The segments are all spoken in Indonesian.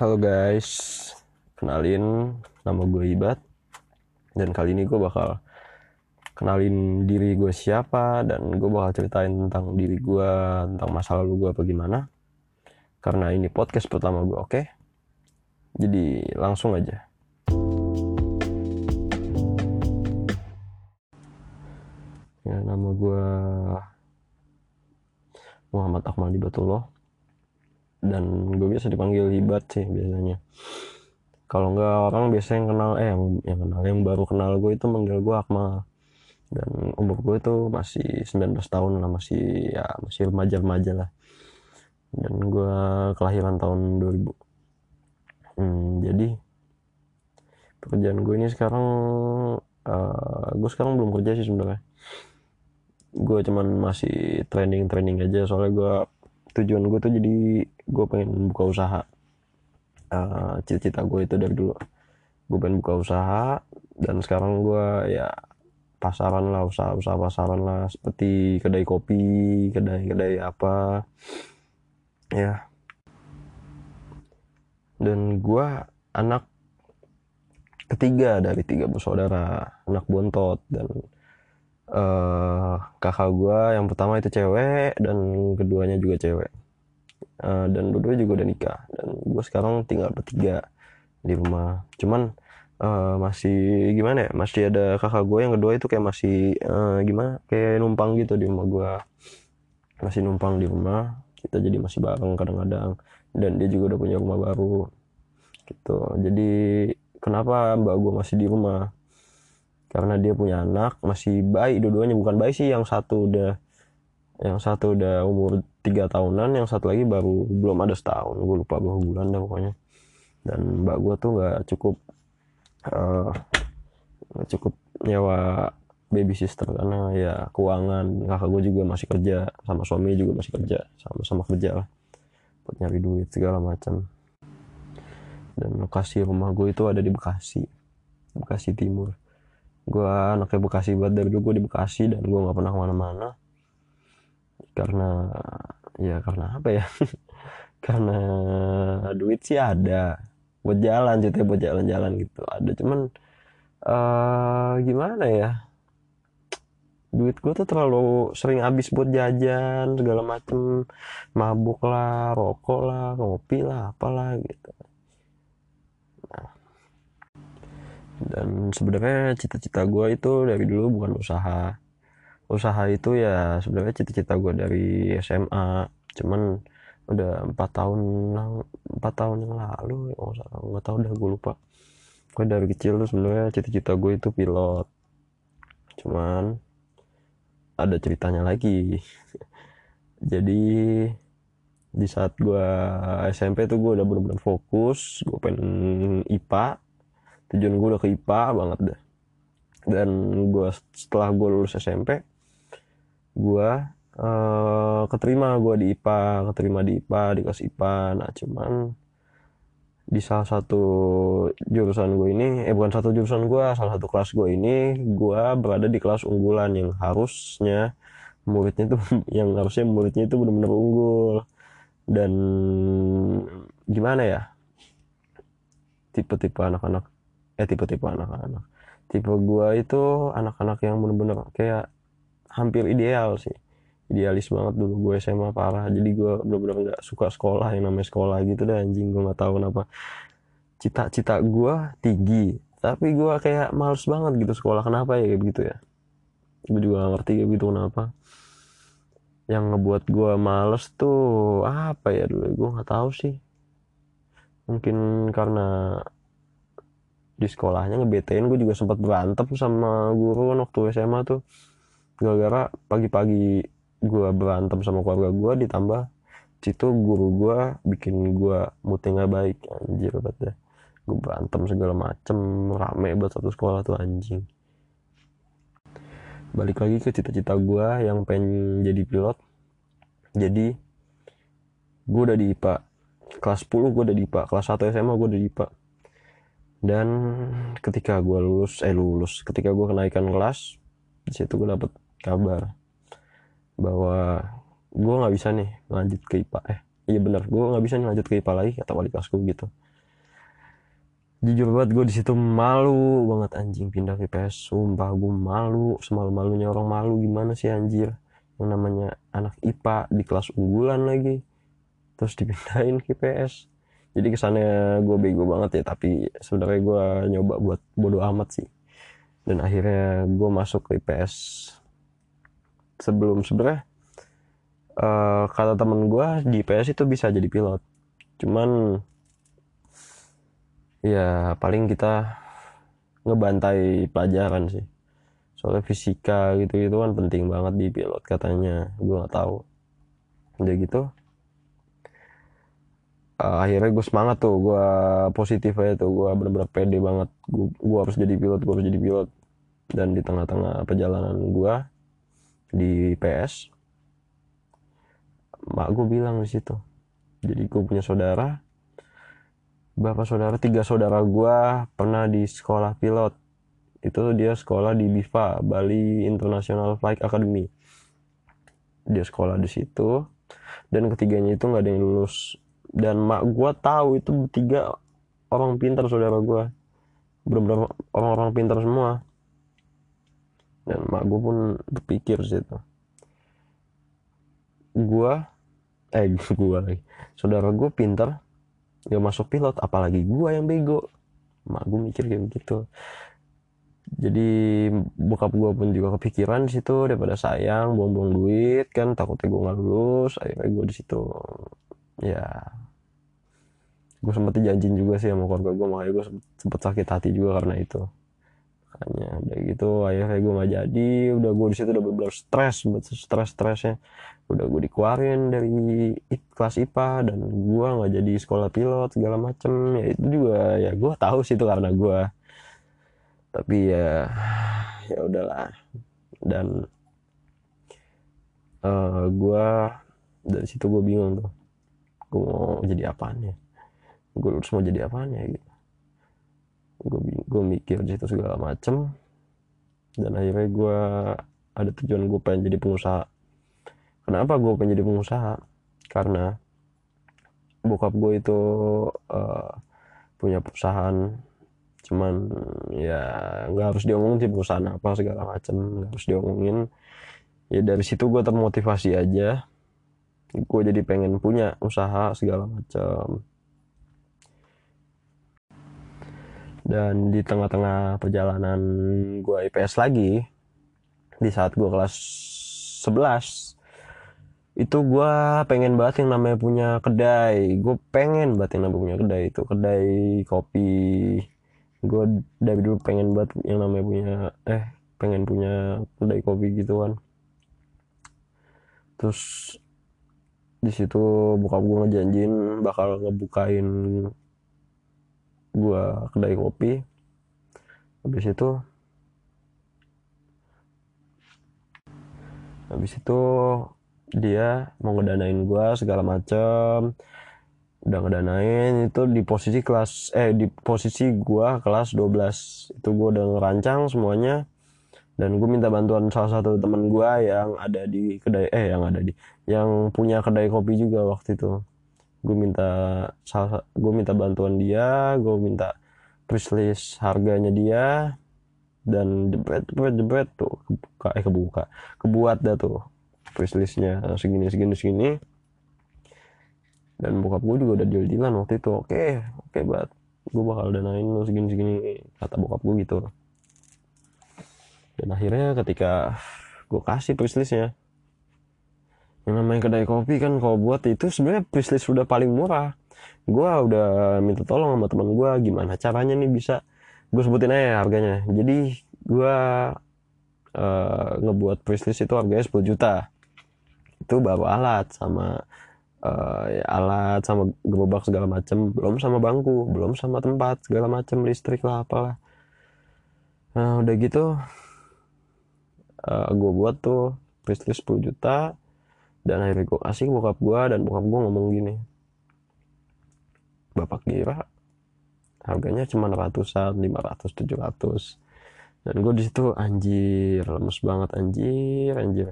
Halo guys, kenalin nama gue Ibat dan kali ini gue bakal kenalin diri gue siapa dan gue bakal ceritain tentang diri gue, tentang masa lalu gue apa gimana. Karena ini podcast pertama gue, oke? Jadi langsung aja. Ya, nama gue Muhammad Akmal Batullah dan gue biasa dipanggil Hibat sih biasanya. Kalau nggak orang biasa yang kenal eh yang, yang kenal yang baru kenal gue itu manggil gue Akmal. Dan umur gue itu masih 19 tahun lah masih ya masih remaja-remaja lah. Dan gue kelahiran tahun 2000 hmm, jadi pekerjaan gue ini sekarang uh, gue sekarang belum kerja sih sebenarnya. Gue cuman masih training training aja soalnya gue tujuan gue tuh jadi gue pengen buka usaha. Uh, cita-cita gue itu dari dulu. Gue pengen buka usaha dan sekarang gue ya pasaran lah usaha usaha pasaran lah seperti kedai kopi kedai kedai apa. Ya. Dan gue anak ketiga dari tiga bersaudara anak bontot dan uh, kakak gue yang pertama itu cewek dan keduanya juga cewek. Uh, dan dua juga udah nikah. Dan gue sekarang tinggal bertiga di rumah. Cuman uh, masih gimana ya? Masih ada kakak gue yang kedua itu kayak masih uh, gimana? Kayak numpang gitu di rumah gue masih numpang di rumah. Kita jadi masih bareng kadang-kadang. Dan dia juga udah punya rumah baru. Gitu. Jadi kenapa mbak gue masih di rumah karena dia punya anak masih bayi. Dua-duanya bukan bayi sih yang satu udah yang satu udah umur tiga tahunan yang satu lagi baru belum ada setahun. Gue lupa berapa bulan dah pokoknya. Dan mbak gue tuh nggak cukup uh, cukup nyewa baby sister. Karena ya keuangan kakak gue juga masih kerja sama suami juga masih kerja sama-sama kerja lah buat nyari duit segala macam. Dan lokasi rumah gue itu ada di Bekasi Bekasi Timur gue anaknya Bekasi banget. Dari dulu gue di Bekasi dan gue nggak pernah ke mana-mana. Karena ya karena apa ya? Karena duit sih ada. Buat jalan cerita buat jalan-jalan gitu. Ada cuman uh, gimana ya? Duit gue tuh terlalu sering habis buat jajan segala macem. Mabuk lah rokok lah ngopi lah apalah gitu dan sebenarnya cita-cita gue itu dari dulu bukan usaha. Usaha itu ya sebenarnya cita-cita gue dari SMA cuman udah empat tahun empat tahun yang lalu nggak tahu udah gue lupa. Gue dari kecil tuh sebenarnya cita-cita gue itu pilot. Cuman ada ceritanya lagi. Jadi di saat gue SMP tuh gue udah bener-bener fokus gue pengen IPA tujuan gue udah ke IPA banget deh. Dan gue setelah gue lulus SMP gue uh, keterima gue di IPA keterima di IPA di kelas IPA nah cuman di salah satu jurusan gue ini eh bukan satu jurusan gue salah satu kelas gue ini gue berada di kelas unggulan yang harusnya muridnya itu yang harusnya muridnya itu benar-benar unggul. Dan gimana ya? Tipe-tipe anak-anak eh tipe-tipe anak-anak. Tipe gua itu anak-anak yang bener-bener kayak hampir ideal sih. Idealis banget dulu gue SMA parah. Jadi gue bener-bener nggak suka sekolah yang namanya sekolah gitu deh anjing. Gue nggak tahu kenapa. Cita-cita gue tinggi tapi gue kayak males banget gitu sekolah. Kenapa ya kayak gitu ya? Gue juga ngerti kayak gitu kenapa. Yang ngebuat gue males tuh apa ya dulu gue nggak tahu sih. Mungkin karena di sekolahnya ngebetain gue juga sempat berantem sama guru kan waktu SMA tuh. Gara-gara pagi-pagi gue berantem sama keluarga gue ditambah situ guru gue bikin gue moodnya nggak baik anjir banget gue berantem segala macem rame buat satu sekolah tuh anjing. Balik lagi ke cita-cita gue yang pengen jadi pilot. Jadi gue udah di IPA kelas 10 gue udah di IPA kelas 1 SMA gue udah di IPA dan ketika gue lulus eh lulus ketika gue kenaikan kelas di situ gue dapet kabar bahwa gue nggak bisa nih lanjut ke IPA eh iya benar gue nggak bisa nih lanjut ke IPA lagi kata wali kelasku gitu. Jujur banget gue di situ malu banget anjing pindah ke IPS sumpah gue malu semalu malunya orang malu gimana sih anjir? Yang namanya anak IPA di kelas unggulan lagi terus dipindahin ke IPS jadi kesannya gue bego banget ya tapi sebenarnya gue nyoba buat bodo amat sih. Dan akhirnya gue masuk ke IPS sebelum sebenarnya uh, kata temen gue di IPS itu bisa jadi pilot. Cuman ya paling kita ngebantai pelajaran sih. Soalnya fisika gitu gitu kan penting banget di pilot katanya. Gue nggak tahu. Udah gitu uh, akhirnya gue semangat tuh gue positif aja tuh gue bener-bener pede banget. Gue harus jadi pilot gue harus jadi pilot. Dan di tengah-tengah perjalanan gue di PS mak gue bilang di situ. Jadi gue punya saudara bapak saudara? Tiga saudara gue pernah di sekolah pilot. Itu dia sekolah di BIFA Bali International Flight Academy. Dia sekolah di situ dan ketiganya itu nggak ada yang lulus dan mak gue tahu itu tiga orang pintar saudara gue benar-benar orang-orang pintar semua. Dan mak gue pun berpikir situ. Gue eh gue lagi. Saudara gue pintar gak masuk pilot apalagi gua yang bego. Mak gue mikir kayak begitu. Jadi bokap gue pun juga kepikiran di situ daripada sayang buang-buang duit kan takutnya gue nggak lulus akhirnya gue di situ ya. Gue sempet dijanjin juga sih sama keluarga gue makanya gue sempet sakit hati juga karena itu. Makanya udah gitu akhirnya gue nggak jadi udah gue di situ udah bener-bener stres stres stresnya. Udah gue dikeluarin dari kelas IPA dan gue nggak jadi sekolah pilot segala macem. Ya itu juga ya gue tahu sih itu karena gue tapi ya ya udahlah. Dan uh, eh, gue dari situ gue bingung tuh gue mau jadi apaan ya? Gue harus mau jadi apaan ya gitu. Gue gue mikir di situ segala macem. Dan akhirnya gue ada tujuan gue pengen jadi pengusaha. Kenapa gue pengen jadi pengusaha? Karena bokap gue itu uh, punya perusahaan. Cuman ya nggak harus diomongin sih perusahaan apa segala macam nggak harus diomongin. Ya dari situ gue termotivasi aja gue jadi pengen punya usaha segala macam. Dan di tengah-tengah perjalanan gue IPS lagi di saat gue kelas 11 itu gue pengen banget yang namanya punya kedai. Gue pengen banget yang namanya punya kedai itu. Kedai kopi. Gue dari dulu pengen banget yang namanya punya eh pengen punya kedai kopi gitu kan terus di situ buka gue ngejanjin bakal ngebukain gue kedai kopi. Habis itu habis itu dia mau ngedanain gue segala macem. Udah ngedanain itu di posisi kelas eh di posisi gue kelas 12 itu gue udah ngerancang semuanya dan gue minta bantuan salah satu temen gue yang ada di kedai eh yang ada di yang punya kedai kopi juga waktu itu. Gue minta salah gue minta bantuan dia gue minta price harganya dia dan jebret jebret jebret tuh kebuka eh kebuka kebuat dah tuh wishlistnya segini segini segini. Dan bokap gue juga udah deal dealan waktu itu. Oke okay, oke okay, buat gue bakal danain lo segini segini kata bokap gue gitu dan akhirnya ketika gue kasih wishlistnya yang namanya kedai kopi kan kalau buat itu sebenarnya wishlist sudah paling murah. Gue udah minta tolong sama teman gue gimana caranya nih bisa gue sebutin aja harganya. Jadi gue uh, ngebuat wishlist itu harganya 10 juta. Itu baru alat sama uh, ya, alat sama gerobak segala macem. Belum sama bangku belum sama tempat segala macem listrik lah apalah. Nah udah gitu uh, eh, gue buat tuh listrik 10 juta dan akhirnya gue kasih ke bokap gue dan bokap gue ngomong gini bapak kira harganya cuma ratusan 500 700 dan gue di situ anjir lemes banget anjir anjir.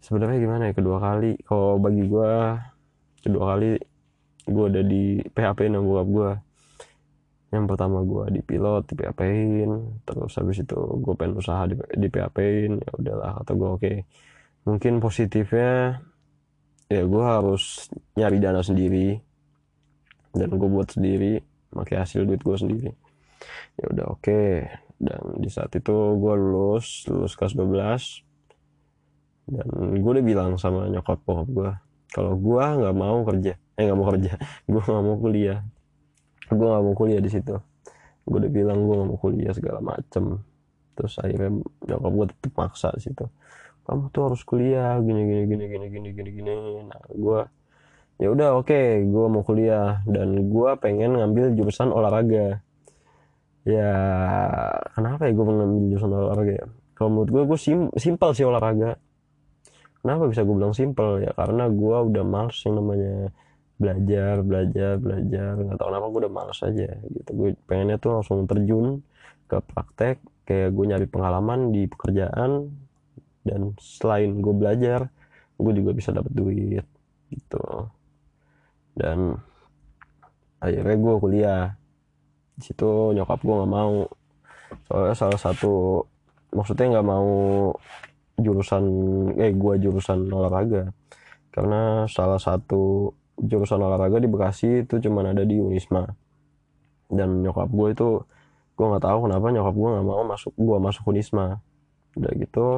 Sebenarnya gimana ya kedua kali kalau bagi gue kedua kali gue udah di PHP nama bokap gue yang pertama gue di pilot di PHP in terus habis itu gue pengen usaha di, di PHP in ya udahlah atau gue oke okay. mungkin positifnya ya gue harus nyari dana sendiri dan gue buat sendiri pakai hasil duit gue sendiri ya udah oke okay. dan di saat itu gue lulus lulus kelas 12 dan gue udah bilang sama nyokap bokap gue kalau gue nggak mau kerja eh nggak mau kerja gue nggak mau kuliah gue gak mau kuliah di situ. Gue udah bilang gue gak mau kuliah segala macem. Terus akhirnya nyokap gue tetep maksa situ. Kamu tuh harus kuliah gini gini gini gini gini gini gini. Nah gue ya udah oke okay, gue mau kuliah. Dan gue pengen ngambil jurusan olahraga. Ya kenapa ya gue ngambil jurusan olahraga ya? Kalau menurut gue gue sim simpel sih olahraga. Kenapa bisa gue bilang simpel ya? Karena gue udah males yang namanya belajar belajar belajar. Nggak tahu kenapa gue udah males aja gitu. Gue pengennya tuh langsung terjun ke praktek kayak gue nyari pengalaman di pekerjaan dan selain gue belajar gue juga bisa dapat duit gitu. Dan akhirnya gue kuliah. Di situ nyokap gue nggak mau. Soalnya salah satu maksudnya nggak mau jurusan eh gue jurusan olahraga. Karena salah satu jurusan olahraga di Bekasi itu cuma ada di Unisma. Dan nyokap gue itu gue nggak tahu kenapa nyokap gue nggak mau masuk gue masuk Unisma. Udah gitu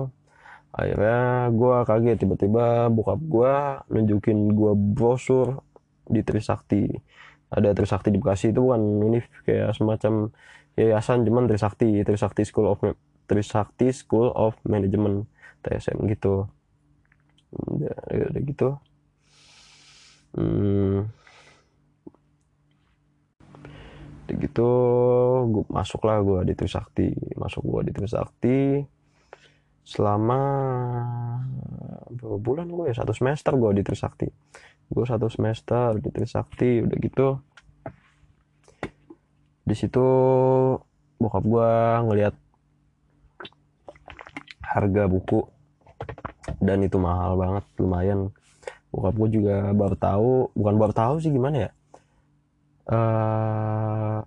akhirnya gue kaget. Tiba-tiba bokap gue nunjukin gue brosur di Trisakti. Ada Trisakti di Bekasi itu bukan univ kayak semacam yayasan cuman Trisakti. Trisakti School of Trisakti School of Management TSM gitu. Udah, udah gitu hmm, gitu gue masuk lah gue di Trisakti. Masuk gue di Trisakti selama berapa bulan gue ya? Satu semester gue di Trisakti. Gue satu semester di Trisakti udah gitu. Di situ bokap gue ngelihat harga buku dan itu mahal banget lumayan bokap gue juga baru tahu bukan baru tahu sih gimana ya? Uh,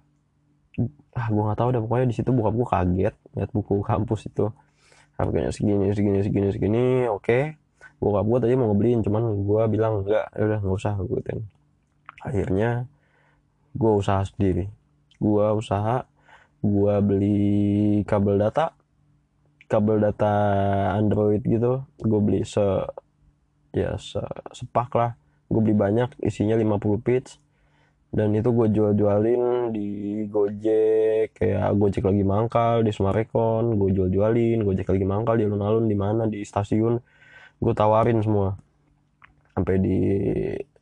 ah gue nggak tahu deh pokoknya di situ bokap gue kaget lihat buku kampus itu. Harganya segini segini segini segini oke. Okay. bokap gue tadi mau ngebeliin cuman gue bilang enggak ya udah nggak usah gue akhirnya gue usaha sendiri. Gue usaha gue beli kabel data kabel data Android gitu. Gue beli se ya se sepak lah. Gue beli banyak isinya 50 pitch. Dan itu gue jual-jualin di Gojek kayak Gojek lagi mangkal di Sumarekon gue jual-jualin Gojek lagi mangkal di alun-alun di mana di stasiun. Gue tawarin semua. Sampai di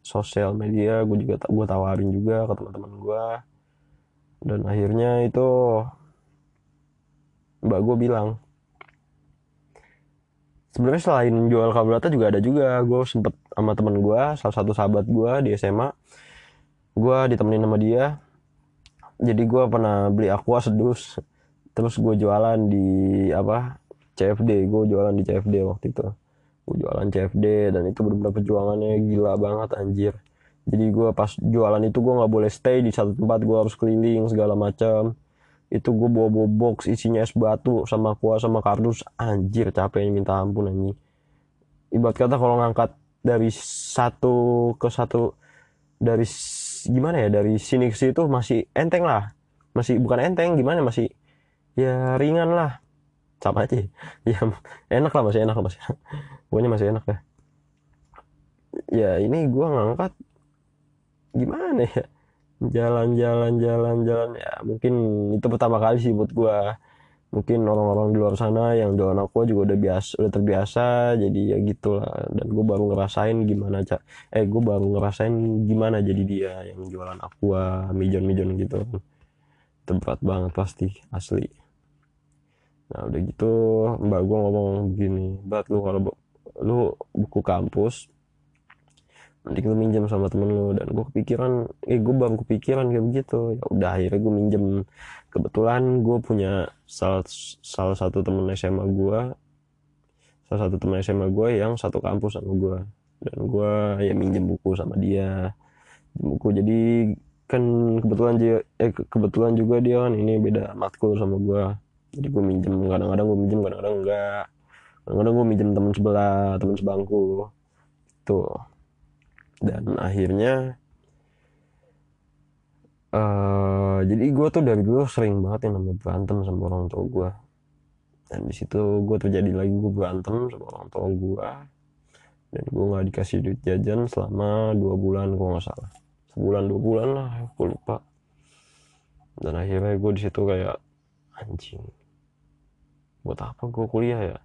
sosial media gue juga gue tawarin juga ke teman-teman gue dan akhirnya itu mbak gue bilang sebenarnya selain jual kabel data juga ada juga. Gue sempet sama temen gue salah satu sahabat gue di SMA gue ditemenin sama dia. Jadi gue pernah beli aqua sedus. Terus gue jualan di apa CFD gue jualan di CFD waktu itu. Gue jualan CFD dan itu benar-benar perjuangannya gila banget anjir. Jadi gue pas jualan itu gue nggak boleh stay di satu tempat. Gue harus keliling segala macam itu gue bawa bawa box isinya es batu sama kuah sama kardus. Anjir capeknya minta ampun anjing. Ibarat kata kalau ngangkat dari satu ke satu dari gimana ya dari sini ke situ masih enteng lah. Masih bukan enteng gimana masih ya ringan lah. Sama aja. Ya enak lah masih enak lah masih. Pokoknya masih enak ya. Ya ini gue ngangkat gimana ya jalan-jalan jalan-jalan. Ya mungkin itu pertama kali sih buat gue mungkin orang-orang di luar sana yang jualan aku juga udah biasa udah terbiasa jadi ya gitulah. Dan gue baru ngerasain gimana cak eh gue baru ngerasain gimana jadi dia yang jualan aqua mijon-mijon gitu. Tempat banget pasti asli. Nah udah gitu mbak gue ngomong begini mbak lu kalau lu buku kampus nanti gue minjem sama temen lu. Dan gue kepikiran eh gue baru kepikiran kayak begitu. Ya udah akhirnya gue minjem. Kebetulan gue punya salah salah satu temen SMA gue salah satu temen SMA gue yang satu kampus sama gue dan gue ya minjem buku sama dia. Buku. Jadi kan kebetulan dia eh kebetulan juga dia kan ini beda matkul sama gue jadi gue minjem. Kadang-kadang gue minjem kadang-kadang enggak. Kadang-kadang gue minjem teman sebelah teman sebangku. Tuh dan akhirnya uh, jadi gue tuh dari dulu sering banget yang namanya berantem sama orang tua gue dan di situ gue terjadi lagi gue berantem sama orang tua gue dan gue nggak dikasih duit jajan selama dua bulan gue nggak salah. Sebulan dua bulan lah gue lupa. Dan akhirnya gue di situ kayak anjing buat apa gue kuliah ya?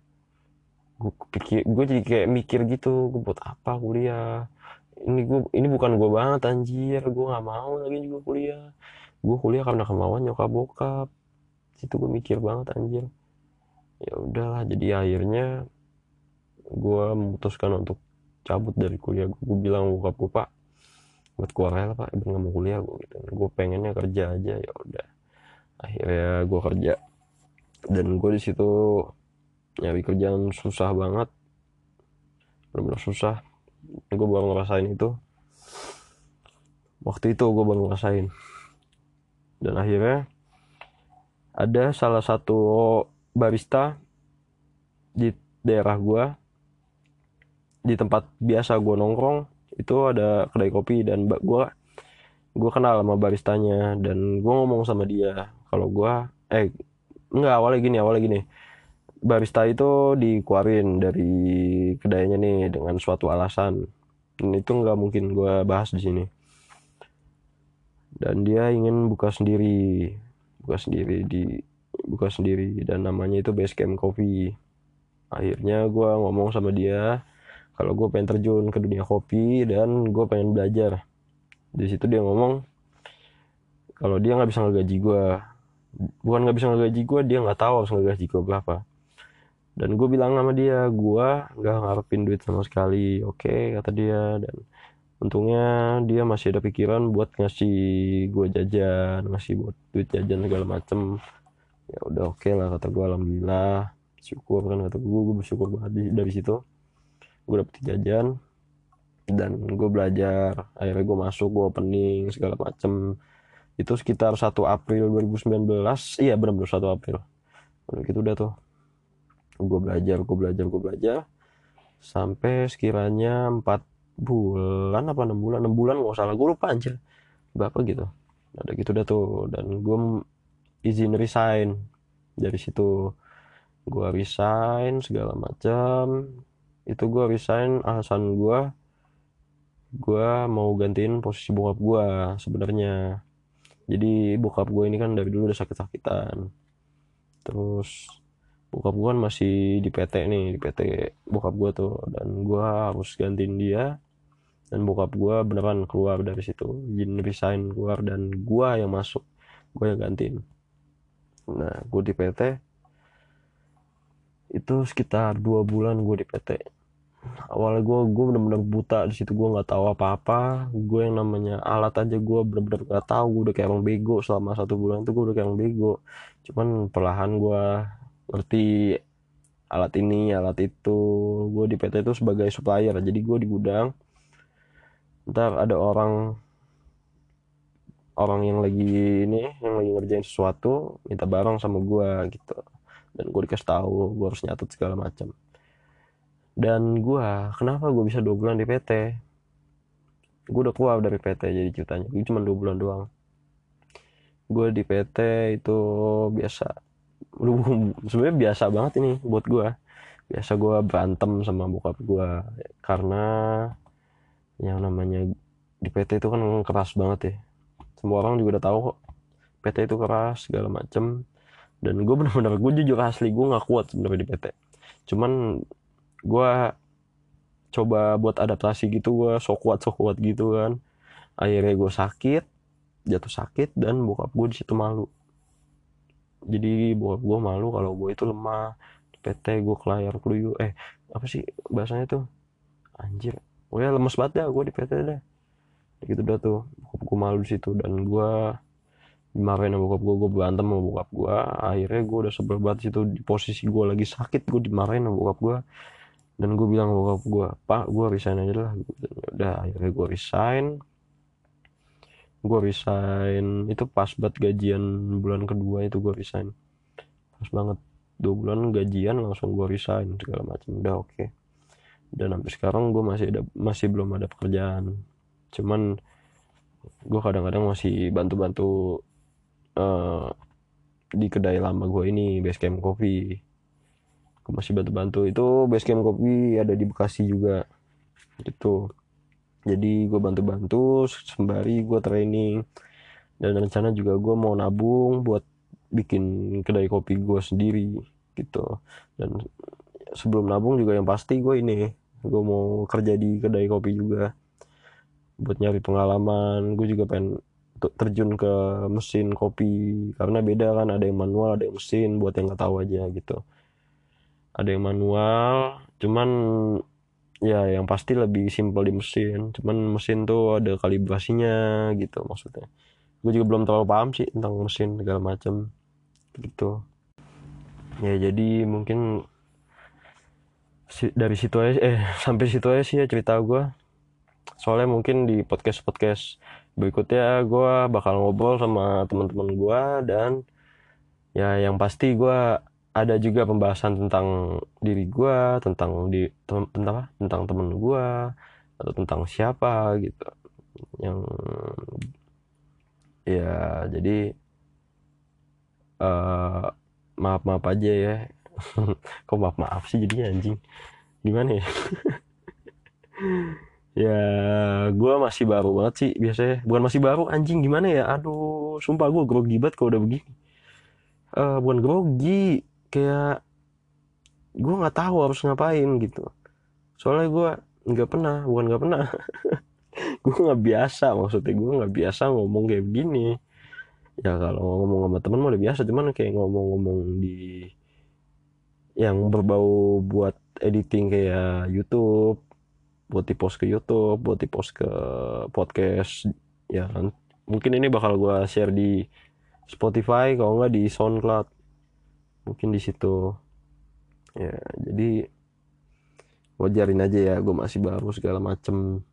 Gue pikir gue jadi kayak mikir gitu gue buat apa kuliah ini gue ini bukan gue banget anjir. Gue nggak mau lagi juga kuliah. Gue kuliah karena kemauan nyokap bokap. Situ gue mikir banget anjir. Ya udahlah jadi akhirnya gue memutuskan untuk cabut dari kuliah gue bilang bokap gue pak buat keluar pak. Ibu nggak mau kuliah gue gitu. Gue pengennya kerja aja ya udah. Akhirnya gue kerja. Dan gue di situ nyari kerjaan susah banget. Benar-benar susah gue baru ngerasain itu. Waktu itu gue baru ngerasain. Dan akhirnya ada salah satu barista di daerah gue di tempat biasa gue nongkrong itu ada kedai kopi dan gue gue kenal sama baristanya dan gue ngomong sama dia. Kalau gue eh enggak awalnya gini awalnya gini barista itu dikeluarin dari kedainya nih dengan suatu alasan. Dan itu nggak mungkin gue bahas di sini. Dan dia ingin buka sendiri buka sendiri di buka sendiri. Dan namanya itu base camp coffee. Akhirnya gue ngomong sama dia kalau gue pengen terjun ke dunia kopi dan gue pengen belajar. Di situ dia ngomong kalau dia nggak bisa ngegaji gue bukan nggak bisa ngegaji gue dia nggak tahu harus ngegaji gue berapa dan gue bilang sama dia gue nggak ngarepin duit sama sekali. Oke okay, kata dia dan untungnya dia masih ada pikiran buat ngasih gue jajan ngasih buat duit jajan segala macem. Ya udah oke okay lah kata gue alhamdulillah syukur kan kata gue gue bersyukur banget dari situ. Gue dapet jajan dan gue belajar. Akhirnya gue masuk gue opening segala macem. Itu sekitar 1 April 2019 iya benar-benar 1 April. Udah gitu udah tuh gue belajar gue belajar gue belajar. Sampai sekiranya 4 bulan apa 6 bulan 6 bulan gak salah gue lupa anjir. Berapa gitu. Ada gitu udah tuh. Dan gue izin resign. Dari situ gue resign segala macam. Itu gue resign alasan gue gue mau gantiin posisi bokap gue sebenarnya. Jadi bokap gue ini kan dari dulu udah sakit-sakitan. Terus bokap gue kan masih di PT nih di PT bokap gue tuh. Dan gue harus gantiin dia. Dan bokap gue beneran keluar dari situ. Izin resign keluar dan gue yang masuk. Gue yang gantiin. Nah gue di PT itu sekitar dua bulan gue di PT awalnya gue gue bener-bener buta di situ. Gue nggak tahu apa-apa. Gue yang namanya alat aja gue bener-bener nggak tahu. Gue udah kayak orang bego selama satu bulan itu gue udah kayak orang bego. Cuman perlahan gue ngerti alat ini alat itu. Gue di PT itu sebagai supplier jadi gue di gudang. Ntar ada orang orang yang lagi ini yang lagi ngerjain sesuatu minta barang sama gue gitu. Dan gue dikasih tahu gue harus nyatet segala macam. Dan gue kenapa gue bisa dua bulan di PT gue udah keluar dari PT jadi ceritanya. Gue cuma dua bulan doang. Gue di PT itu biasa sebenarnya biasa banget ini buat gue biasa gue berantem sama bokap gue karena yang namanya di PT itu kan keras banget ya. Semua orang juga udah tahu kok. PT itu keras segala macem. Dan gue bener-bener gue jujur asli gue nggak kuat sebenarnya di PT cuman gue coba buat adaptasi gitu gue sok kuat sok kuat gitu kan. Akhirnya gue sakit jatuh sakit dan bokap gue di situ malu jadi bokap gue malu kalau gue itu lemah. PT gue kelayar keluyu eh apa sih bahasanya tuh? Anjir. Oh ya lemes banget dah gue di PT dah gitu dah tuh. Bokap gue malu di situ. Dan gue dimarahin sama bokap gue gue berantem sama bokap gue akhirnya gue udah sebel banget situ. Di posisi gue lagi sakit gue dimarahin sama bokap gue dan gue bilang sama bokap gue pak gue resign aja lah. Ya udah akhirnya gue resign gue resign. Itu pas buat gajian bulan kedua itu gue resign. Pas banget. Dua bulan gajian langsung gue resign segala macam. Udah oke. Okay. dan sampai sekarang gue masih ada masih belum ada pekerjaan. Cuman gue kadang-kadang masih bantu-bantu uh, di kedai lama gue ini Basecamp Coffee gue masih bantu-bantu. Itu Basecamp Coffee ada di Bekasi juga. Gitu jadi gue bantu-bantu sembari gue training. Dan rencana juga gue mau nabung buat bikin kedai kopi gue sendiri gitu. Dan sebelum nabung juga yang pasti gue ini gue mau kerja di kedai kopi juga. Buat nyari pengalaman gue juga pengen terjun ke mesin kopi. Karena beda kan ada yang manual ada yang mesin buat yang nggak tahu aja gitu. Ada yang manual cuman ya yang pasti lebih simpel di mesin. Cuman mesin tuh ada kalibrasinya gitu maksudnya. Gue juga belum terlalu paham sih tentang mesin segala macam gitu. Ya jadi mungkin dari situ aja eh sampai situ aja sih ya cerita gue soalnya mungkin di podcast podcast berikutnya gue bakal ngobrol sama teman-teman gue dan ya yang pasti gue ada juga pembahasan tentang diri gue tentang di tentang apa? Tentang temen gue atau tentang siapa gitu. Yang ya jadi uh, maaf maaf aja ya. Kok maaf maaf sih jadinya anjing? Gimana ya? Ya gue masih baru banget sih biasanya. Bukan masih baru anjing gimana ya? Aduh sumpah gue grogi banget kalau udah begini. Uh, bukan grogi kayak gue nggak tahu harus ngapain gitu. Soalnya gue nggak pernah bukan nggak pernah. Gue nggak biasa maksudnya gue nggak biasa ngomong kayak begini. Ya kalau ngomong sama temen mah udah biasa cuman kayak ngomong-ngomong di yang berbau buat editing kayak YouTube buat di post ke YouTube buat di post ke podcast ya kan. Mungkin ini bakal gue share di Spotify kalau nggak di SoundCloud mungkin di situ. Ya jadi wajarin aja ya gue masih baru segala macem.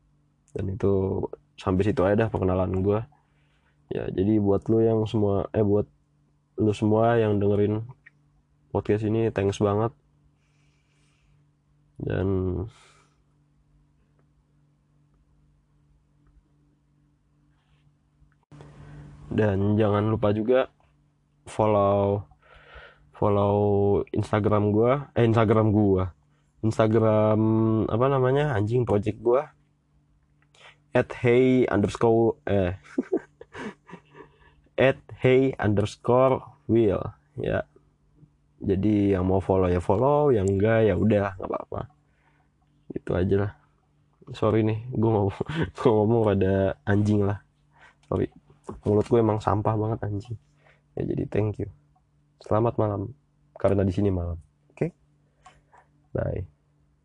Dan itu sampai situ aja dah perkenalan gue ya jadi buat lu yang semua eh buat lu semua yang dengerin podcast ini thanks banget. Dan dan jangan lupa juga follow follow Instagram gua. Eh Instagram gua. Instagram apa namanya anjing project gua. At hey underscore eh. At hey underscore will. Ya. Jadi yang mau follow ya follow yang enggak ya udah nggak apa-apa. Itu aja lah. Sorry nih gue ngomong, ngomong pada anjing lah. Sorry. Mulut gue emang sampah banget anjing. Ya jadi thank you Selamat malam karena di sini malam. Oke. Okay? Bye.